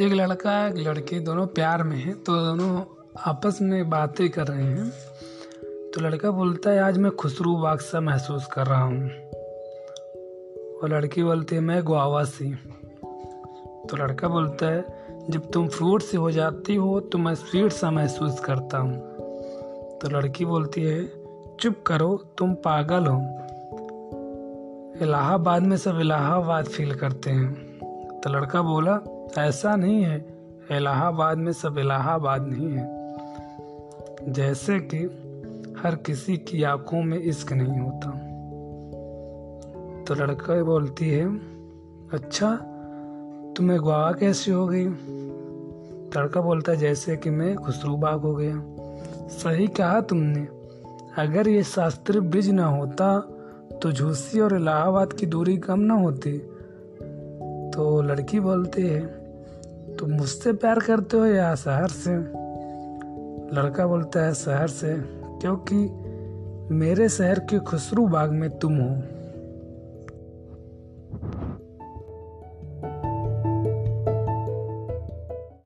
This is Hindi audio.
एक लड़का, एक लड़की दोनों प्यार में हैं तो दोनों आपस में बातें कर रहे हैं। तो लड़का बोलता है, आज मैं खुशरू बाग सा महसूस कर रहा हूँ। और लड़की बोलती है, मैं गुआवा सी। तो लड़का बोलता है, जब तुम फ्रूट से हो जाती हो तो मैं स्वीट सा महसूस करता हूँ। तो लड़की बोलती है, चुप करो, तुम पागल हो। इलाहाबाद में सब इलाहाबाद फील करते हैं। तो लड़का बोला, ऐसा नहीं है। इलाहाबाद में सब इलाहाबाद नहीं है। जैसे कि हर किसी की आँखों में इश्क नहीं होता। तो लड़का बोलती है अच्छा तुम्हें गवा कैसे हो गई? लड़का बोलता है, जैसे कि मैं खुशरूबाग हो गया। सही कहा तुमने। अगर ये शास्त्री ब्रिज ना होता तो झूसी और इलाहाबाद की दूरी कम ना होती। तो लड़की बोलती है, तुम मुझसे प्यार करते हो या शहर से? लड़का बोलता है, शहर से, क्योंकि मेरे शहर के खुसरू बाग में तुम हो।